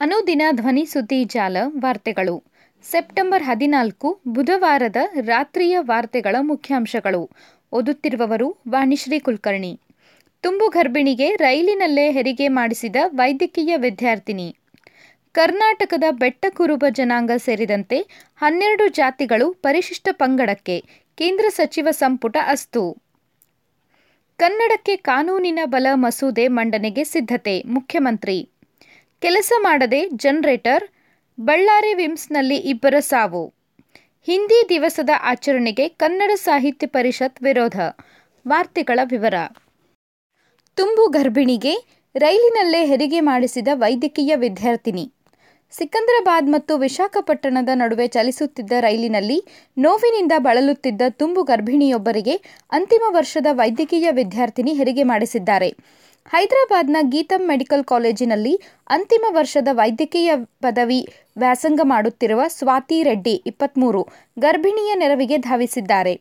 ಅನುದಿನ ಧ್ವನಿ ಸುದ್ದಿ ಜಾಲ ವಾರ್ತೆಗಳು. ಸೆಪ್ಟೆಂಬರ್ ಹದಿನಾಲ್ಕು ಬುಧವಾರದ ರಾತ್ರಿಯ ವಾರ್ತೆಗಳ ಮುಖ್ಯಾಂಶಗಳು. ಓದುತ್ತಿರುವವರು ವಾಣಿಶ್ರೀ ಕುಲಕರ್ಣಿ. ತುಂಬು ಗರ್ಭಿಣಿಗೆ ರೈಲಿನಲ್ಲೇ ಹೆರಿಗೆ ಮಾಡಿಸಿದ ವೈದ್ಯಕೀಯ ವಿದ್ಯಾರ್ಥಿನಿ. ಕರ್ನಾಟಕದ ಬೆಟ್ಟಕುರುಬ ಜನಾಂಗ ಸೇರಿದಂತೆ ಹನ್ನೆರಡು ಜಾತಿಗಳು ಪರಿಶಿಷ್ಟ ಪಂಗಡಕ್ಕೆ ಕೇಂದ್ರ ಸಚಿವ ಸಂಪುಟ ಅಸ್ತು. ಕನ್ನಡಕ್ಕೆ ಕಾನೂನಿನ ಬಲ ಮಸೂದೆ ಮಂಡನೆಗೆ ಸಿದ್ಧತೆ ಮುಖ್ಯಮಂತ್ರಿ. ಕೆಲಸ ಮಾಡದೆ ಜನರೇಟರ್, ಬಳ್ಳಾರಿ ವಿಮ್ಸ್ನಲ್ಲಿ ಇಬ್ಬರ ಸಾವು. ಹಿಂದಿ ದಿವಸದ ಆಚರಣೆಗೆ ಕನ್ನಡ ಸಾಹಿತ್ಯ ಪರಿಷತ್ ವಿರೋಧ. ವಾರ್ತೆಗಳ ವಿವರ. ತುಂಬು ಗರ್ಭಿಣಿಗೆ ರೈಲಿನಲ್ಲೇ ಹೆರಿಗೆ ಮಾಡಿಸಿದ ವೈದ್ಯಕೀಯ ವಿದ್ಯಾರ್ಥಿನಿ. ಸಿಕಂದ್ರಾಬಾದ್ ಮತ್ತು ವಿಶಾಖಪಟ್ಟಣದ ನಡುವೆ ಚಲಿಸುತ್ತಿದ್ದ ರೈಲಿನಲ್ಲಿ ನೋವಿನಿಂದ ಬಳಲುತ್ತಿದ್ದ ತುಂಬು ಗರ್ಭಿಣಿಯೊಬ್ಬರಿಗೆ ಅಂತಿಮ ವರ್ಷದ ವೈದ್ಯಕೀಯ ವಿದ್ಯಾರ್ಥಿನಿ ಹೆರಿಗೆ ಮಾಡಿಸಿದ್ದಾರೆ. ಹೈದರಾಬಾದ್ನ ಗೀತಂ ಮೆಡಿಕಲ್ ಕಾಲೇಜಿನಲ್ಲಿ ಅಂತಿಮ ವರ್ಷದ ವೈದ್ಯಕೀಯ ಪದವಿ ವ್ಯಾಸಂಗ ಮಾಡುತ್ತಿರುವ ಸ್ವಾತಿ ರೆಡ್ಡಿ ಇಪ್ಪತ್ತ್ಮೂರು ಗರ್ಭಿಣಿಯ ನೆರವಿಗೆ ಧಾವಿಸಿದ್ದಾರೆ.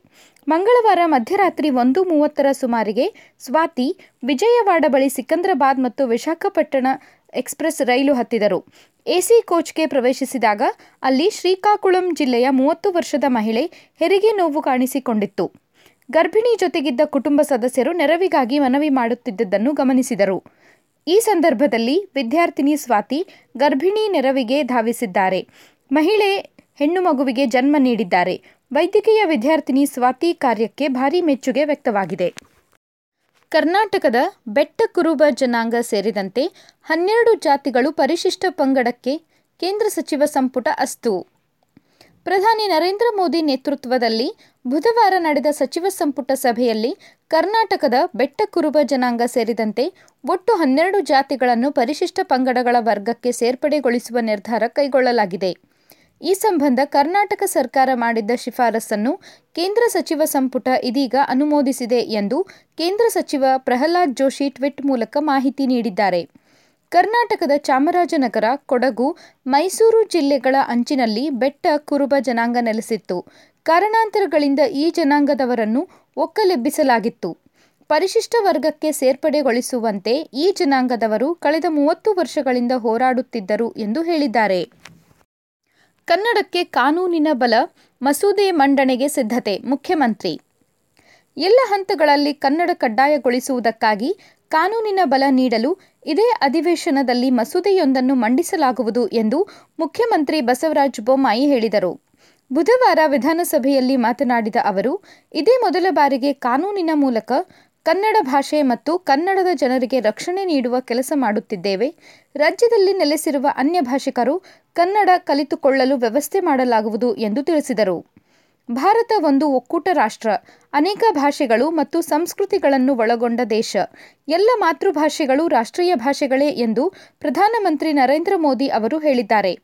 ಮಂಗಳವಾರ ಮಧ್ಯರಾತ್ರಿ ಒಂದು ಮೂವತ್ತರ ಸುಮಾರಿಗೆ ಸ್ವಾತಿ ವಿಜಯವಾಡ ಬಳಿ ಸಿಕಂದ್ರಾಬಾದ್ ಮತ್ತು ವಿಶಾಖಪಟ್ಟಣ ಎಕ್ಸ್ಪ್ರೆಸ್ ರೈಲು ಹತ್ತಿದರು. ಎಸಿ ಕೋಚ್ಗೆ ಪ್ರವೇಶಿಸಿದಾಗ ಅಲ್ಲಿ ಶ್ರೀಕಾಕುಳಂ ಜಿಲ್ಲೆಯ ಮೂವತ್ತು ವರ್ಷದ ಮಹಿಳೆ ಹೆರಿಗೆ ನೋವು ಕಾಣಿಸಿಕೊಂಡಿತ್ತು. ಗರ್ಭಿಣಿ ಜೊತೆಗಿದ್ದ ಕುಟುಂಬ ಸದಸ್ಯರು ನೆರವಿಗಾಗಿ ಮನವಿ ಮಾಡುತ್ತಿದ್ದುದನ್ನು ಗಮನಿಸಿದರು. ಈ ಸಂದರ್ಭದಲ್ಲಿ ವಿದ್ಯಾರ್ಥಿನಿ ಸ್ವಾತಿ ಗರ್ಭಿಣಿ ನೆರವಿಗೆ ಧಾವಿಸಿದ್ದಾರೆ. ಮಹಿಳೆ ಹೆಣ್ಣು ಮಗುವಿಗೆ ಜನ್ಮ ನೀಡಿದ್ದಾರೆ. ವೈದ್ಯಕೀಯ ವಿದ್ಯಾರ್ಥಿನಿ ಸ್ವಾತಿ ಕಾರ್ಯಕ್ಕೆ ಭಾರೀ ಮೆಚ್ಚುಗೆ ವ್ಯಕ್ತವಾಗಿದೆ. ಕರ್ನಾಟಕದ ಬೆಟ್ಟ ಕುರುಬ ಜನಾಂಗ ಸೇರಿದಂತೆ ಹನ್ನೆರಡು ಜಾತಿಗಳು ಪರಿಶಿಷ್ಟ ಪಂಗಡಕ್ಕೆ ಕೇಂದ್ರ ಸಚಿವ ಸಂಪುಟ ಅಸ್ತು. ಪ್ರಧಾನಿ ನರೇಂದ್ರ ಮೋದಿ ನೇತೃತ್ವದಲ್ಲಿ ಬುಧವಾರ ನಡೆದ ಸಚಿವ ಸಂಪುಟ ಸಭೆಯಲ್ಲಿ ಕರ್ನಾಟಕದ ಬೆಟ್ಟ ಕುರುಬ ಜನಾಂಗ ಸೇರಿದಂತೆ ಒಟ್ಟು ಹನ್ನೆರಡು ಜಾತಿಗಳನ್ನು ಪರಿಶಿಷ್ಟ ಪಂಗಡಗಳ ವರ್ಗಕ್ಕೆ ಸೇರ್ಪಡೆಗೊಳಿಸುವ ನಿರ್ಧಾರ ಕೈಗೊಳ್ಳಲಾಗಿದೆ. ಈ ಸಂಬಂಧ ಕರ್ನಾಟಕ ಸರ್ಕಾರ ಮಾಡಿದ್ದ ಶಿಫಾರಸನ್ನು ಕೇಂದ್ರ ಸಚಿವ ಸಂಪುಟ ಇದೀಗ ಅನುಮೋದಿಸಿದೆ ಎಂದು ಕೇಂದ್ರ ಸಚಿವ ಪ್ರಹ್ಲಾದ್ ಜೋಶಿ ಟ್ವಿಟ್ ಮೂಲಕ ಮಾಹಿತಿ ನೀಡಿದ್ದಾರೆ. ಕರ್ನಾಟಕದ ಚಾಮರಾಜನಗರ, ಕೊಡಗು, ಮೈಸೂರು ಜಿಲ್ಲೆಗಳ ಅಂಚಿನಲ್ಲಿ ಬೆಟ್ಟ ಕುರುಬ ಜನಾಂಗ ನೆಲೆಸಿತ್ತು. ಕಾರಣಾಂತರಗಳಿಂದ ಈ ಜನಾಂಗದವರನ್ನು ಒಕ್ಕಲೆಬ್ಬಿಸಲಾಗಿತ್ತು. ಪರಿಶಿಷ್ಟ ವರ್ಗಕ್ಕೆ ಸೇರ್ಪಡೆಗೊಳಿಸುವಂತೆ ಈ ಜನಾಂಗದವರು ಕಳೆದ ಮೂವತ್ತು ವರ್ಷಗಳಿಂದ ಹೋರಾಡುತ್ತಿದ್ದರು ಎಂದು ಹೇಳಿದ್ದಾರೆ. ಕನ್ನಡಕ್ಕೆ ಕಾನೂನಿನ ಬಲ, ಮಸೂದೆ ಮಂಡನೆಗೆ ಸಿದ್ಧತೆ, ಮುಖ್ಯಮಂತ್ರಿ. ಎಲ್ಲ ಹಂತಗಳಲ್ಲಿ ಕನ್ನಡ ಕಡ್ಡಾಯಗೊಳಿಸುವುದಕ್ಕಾಗಿ ಕಾನೂನಿನ ಬಲ ನೀಡಲು ಇದೇ ಅಧಿವೇಶನದಲ್ಲಿ ಮಸೂದೆಯೊಂದನ್ನು ಮಂಡಿಸಲಾಗುವುದು ಎಂದು ಮುಖ್ಯಮಂತ್ರಿ ಬಸವರಾಜ ಬೊಮ್ಮಾಯಿ ಹೇಳಿದರು. ಬುಧವಾರ ವಿಧಾನಸಭೆಯಲ್ಲಿ ಮಾತನಾಡಿದ ಅವರು, ಇದೇ ಮೊದಲ ಬಾರಿಗೆ ಕಾನೂನಿನ ಮೂಲಕ ಕನ್ನಡ ಭಾಷೆ ಮತ್ತು ಕನ್ನಡದ ಜನರಿಗೆ ರಕ್ಷಣೆ ನೀಡುವ ಕೆಲಸ ಮಾಡುತ್ತಿದ್ದೇವೆ. ರಾಜ್ಯದಲ್ಲಿ ನೆಲೆಸಿರುವ ಅನ್ಯ ಭಾಷಿಕರು ಕನ್ನಡ ಕಲಿತುಕೊಳ್ಳಲು ವ್ಯವಸ್ಥೆ ಮಾಡಲಾಗುವುದು ಎಂದು ತಿಳಿಸಿದರು. ಭಾರತ ಒಂದು ಒಕ್ಕೂಟ ರಾಷ್ಟ್ರ. ಅನೇಕ ಭಾಷೆಗಳು ಮತ್ತು ಸಂಸ್ಕೃತಿಗಳನ್ನು ಒಳಗೊಂಡ ದೇಶ. ಎಲ್ಲ ಮಾತೃಭಾಷೆಗಳು ರಾಷ್ಟ್ರೀಯ ಭಾಷೆಗಳೇ ಎಂದು ಪ್ರಧಾನಮಂತ್ರಿ ನರೇಂದ್ರ ಮೋದಿ ಅವರು ಹೇಳಿದ್ದಾರೆ.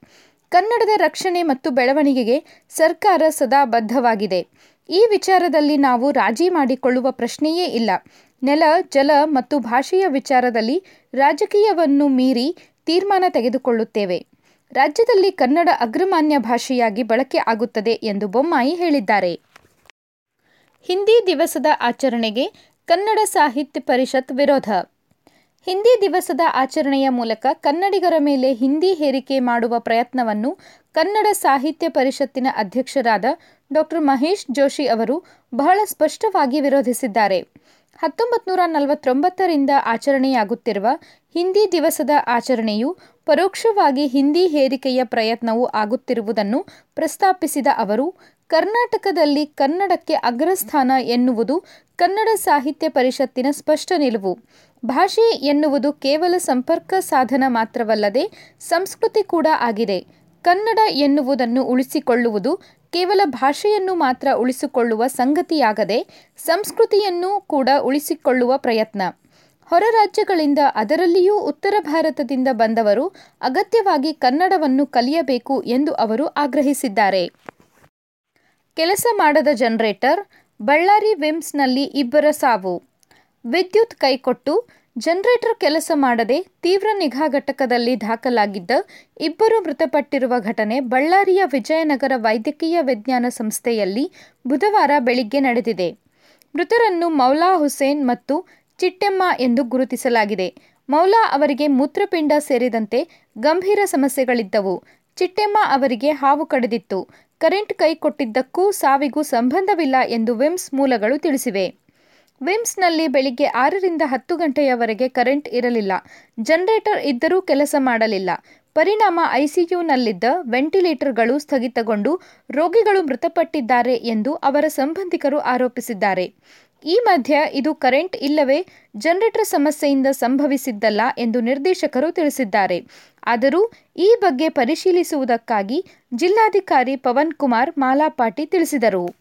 ಕನ್ನಡದ ರಕ್ಷಣೆ ಮತ್ತು ಬೆಳವಣಿಗೆಗೆ ಸರ್ಕಾರ ಸದಾ ಬದ್ಧವಾಗಿದೆ. ಈ ವಿಚಾರದಲ್ಲಿ ನಾವು ರಾಜಿ ಮಾಡಿಕೊಳ್ಳುವ ಪ್ರಶ್ನೆಯೇ ಇಲ್ಲ. ನೆಲ, ಜಲ ಮತ್ತು ಭಾಷೆಯ ವಿಚಾರದಲ್ಲಿ ರಾಜಕೀಯವನ್ನು ಮೀರಿ ತೀರ್ಮಾನ ತೆಗೆದುಕೊಳ್ಳುತ್ತೇವೆ. ರಾಜ್ಯದಲ್ಲಿ ಕನ್ನಡ ಅಗ್ರಮಾನ್ಯ ಭಾಷೆಯಾಗಿ ಬಳಕೆ ಆಗುತ್ತದೆ ಎಂದು ಬೊಮ್ಮಾಯಿ ಹೇಳಿದ್ದಾರೆ. ಹಿಂದಿ ದಿವಸದ ಆಚರಣೆಗೆ ಕನ್ನಡ ಸಾಹಿತ್ಯ ಪರಿಷತ್ ವಿರೋಧ. ಹಿಂದಿ ದಿವಸದ ಆಚರಣೆಯ ಮೂಲಕ ಕನ್ನಡಿಗರ ಮೇಲೆ ಹಿಂದಿ ಹೇರಿಕೆ ಮಾಡುವ ಪ್ರಯತ್ನವನ್ನು ಕನ್ನಡ ಸಾಹಿತ್ಯ ಪರಿಷತ್ತಿನ ಅಧ್ಯಕ್ಷರಾದ ಡಾಕ್ಟರ್ ಮಹೇಶ್ ಜೋಶಿ ಅವರು ಬಹಳ ಸ್ಪಷ್ಟವಾಗಿ ವಿರೋಧಿಸಿದ್ದಾರೆ. ಹತ್ತೊಂಬತ್ತು ನೂರ ನಲವತ್ತೊಂಬತ್ತರಿಂದ ಆಚರಣೆಯಾಗುತ್ತಿರುವ ಹಿಂದಿ ದಿವಸದ ಆಚರಣೆಯು ಪರೋಕ್ಷವಾಗಿ ಹಿಂದಿ ಹೇರಿಕೆಯ ಪ್ರಯತ್ನವೂ ಆಗುತ್ತಿರುವುದನ್ನು ಪ್ರಸ್ತಾಪಿಸಿದ ಅವರು, ಕರ್ನಾಟಕದಲ್ಲಿ ಕನ್ನಡಕ್ಕೆ ಅಗ್ರಸ್ಥಾನ ಎನ್ನುವುದು ಕನ್ನಡ ಸಾಹಿತ್ಯ ಪರಿಷತ್ತಿನ ಸ್ಪಷ್ಟ ನಿಲುವು. ಭಾಷೆ ಎನ್ನುವುದು ಕೇವಲ ಸಂಪರ್ಕ ಸಾಧನ ಮಾತ್ರವಲ್ಲದೆ ಸಂಸ್ಕೃತಿ ಕೂಡ ಆಗಿದೆ. ಕನ್ನಡ ಎನ್ನುವುದನ್ನು ಉಳಿಸಿಕೊಳ್ಳುವುದು ಕೇವಲ ಭಾಷೆಯನ್ನು ಮಾತ್ರ ಉಳಿಸಿಕೊಳ್ಳುವ ಸಂಗತಿಯಾಗದೆ ಸಂಸ್ಕೃತಿಯನ್ನು ಕೂಡ ಉಳಿಸಿಕೊಳ್ಳುವ ಪ್ರಯತ್ನ. ಹೊರ ರಾಜ್ಯಗಳಿಂದ ಅದರಲ್ಲಿಯೂ ಉತ್ತರ ಭಾರತದಿಂದ ಬಂದವರು ಅಗತ್ಯವಾಗಿ ಕನ್ನಡವನ್ನು ಕಲಿಯಬೇಕು ಎಂದು ಅವರು ಆಗ್ರಹಿಸಿದ್ದಾರೆ. ಕೆಲಸ ಮಾಡದ ಜನರೇಟರ್, ಬಳ್ಳಾರಿ ವಿಮ್ಸ್ನಲ್ಲಿ ಇಬ್ಬರ ಸಾವು. ವಿದ್ಯುತ್ ಕೈಕೊಟ್ಟು, ಜನರೇಟರ್ ಕೆಲಸ ಮಾಡದೆ ತೀವ್ರ ನಿಗಾ ಘಟಕದಲ್ಲಿ ದಾಖಲಾಗಿದ್ದ ಇಬ್ಬರು ಮೃತಪಟ್ಟಿರುವ ಘಟನೆ ಬಳ್ಳಾರಿಯ ವಿಜಯನಗರ ವೈದ್ಯಕೀಯ ವಿಜ್ಞಾನ ಸಂಸ್ಥೆಯಲ್ಲಿ ಬುಧವಾರ ಬೆಳಿಗ್ಗೆ ನಡೆದಿದೆ. ಮೃತರನ್ನು ಮೌಲಾ ಹುಸೇನ್ ಮತ್ತು ಚಿಟ್ಟೆಮ್ಮ ಎಂದು ಗುರುತಿಸಲಾಗಿದೆ. ಮೌಲಾ ಅವರಿಗೆ ಮೂತ್ರಪಿಂಡ ಸೇರಿದಂತೆ ಗಂಭೀರ ಸಮಸ್ಯೆಗಳಿದ್ದವು. ಚಿಟ್ಟೆಮ್ಮ ಅವರಿಗೆ ಹಾವು ಕಡಿದಿತ್ತು. ಕರೆಂಟ್ ಕೈ ಕೊಟ್ಟಿದ್ದಕ್ಕೂ ಸಾವಿಗೂ ಸಂಬಂಧವಿಲ್ಲ ಎಂದು ವಿಮ್ಸ್ ಮೂಲಗಳು ತಿಳಿಸಿವೆ. ವಿಮ್ಸ್ನಲ್ಲಿ ಬೆಳಿಗ್ಗೆ ಆರರಿಂದ ಹತ್ತು ಗಂಟೆಯವರೆಗೆ ಕರೆಂಟ್ ಇರಲಿಲ್ಲ. ಜನರೇಟರ್ ಇದ್ದರೂ ಕೆಲಸ ಮಾಡಲಿಲ್ಲ. ಪರಿಣಾಮ ಐಸಿಯುನಲ್ಲಿದ್ದ ವೆಂಟಿಲೇಟರ್ಗಳು ಸ್ಥಗಿತಗೊಂಡು ರೋಗಿಗಳು ಮೃತಪಟ್ಟಿದ್ದಾರೆ ಎಂದು ಅವರ ಸಂಬಂಧಿಕರು ಆರೋಪಿಸಿದ್ದಾರೆ. ಈ ಮಧ್ಯೆ ಇದು ಕರೆಂಟ್ ಇಲ್ಲವೇ ಜನರೇಟರ್ ಸಮಸ್ಯೆಯಿಂದ ಸಂಭವಿಸಿದ್ದಲ್ಲ ಎಂದು ನಿರ್ದೇಶಕರು ತಿಳಿಸಿದ್ದಾರೆ. ಆದರೂ ಈ ಬಗ್ಗೆ ಪರಿಶೀಲಿಸುವುದಕ್ಕಾಗಿ ಜಿಲ್ಲಾಧಿಕಾರಿ ಪವನ್ ಕುಮಾರ್ ಮಾಲಾಪಾಟಿ ತಿಳಿಸಿದರು.